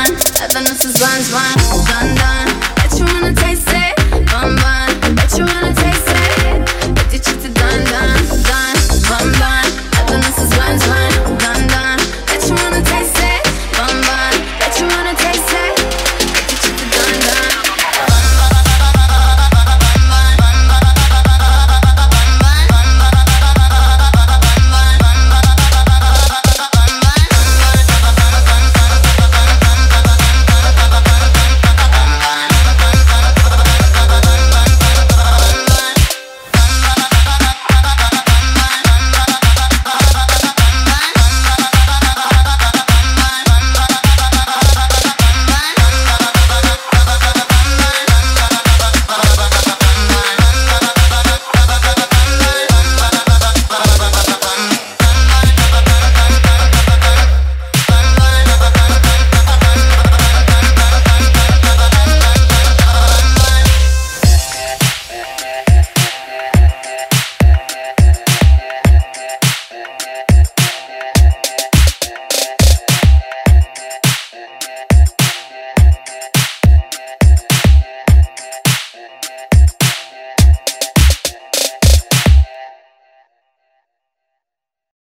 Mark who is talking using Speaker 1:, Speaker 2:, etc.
Speaker 1: one, I think one, done, done. Let you wanna taste it, one, one.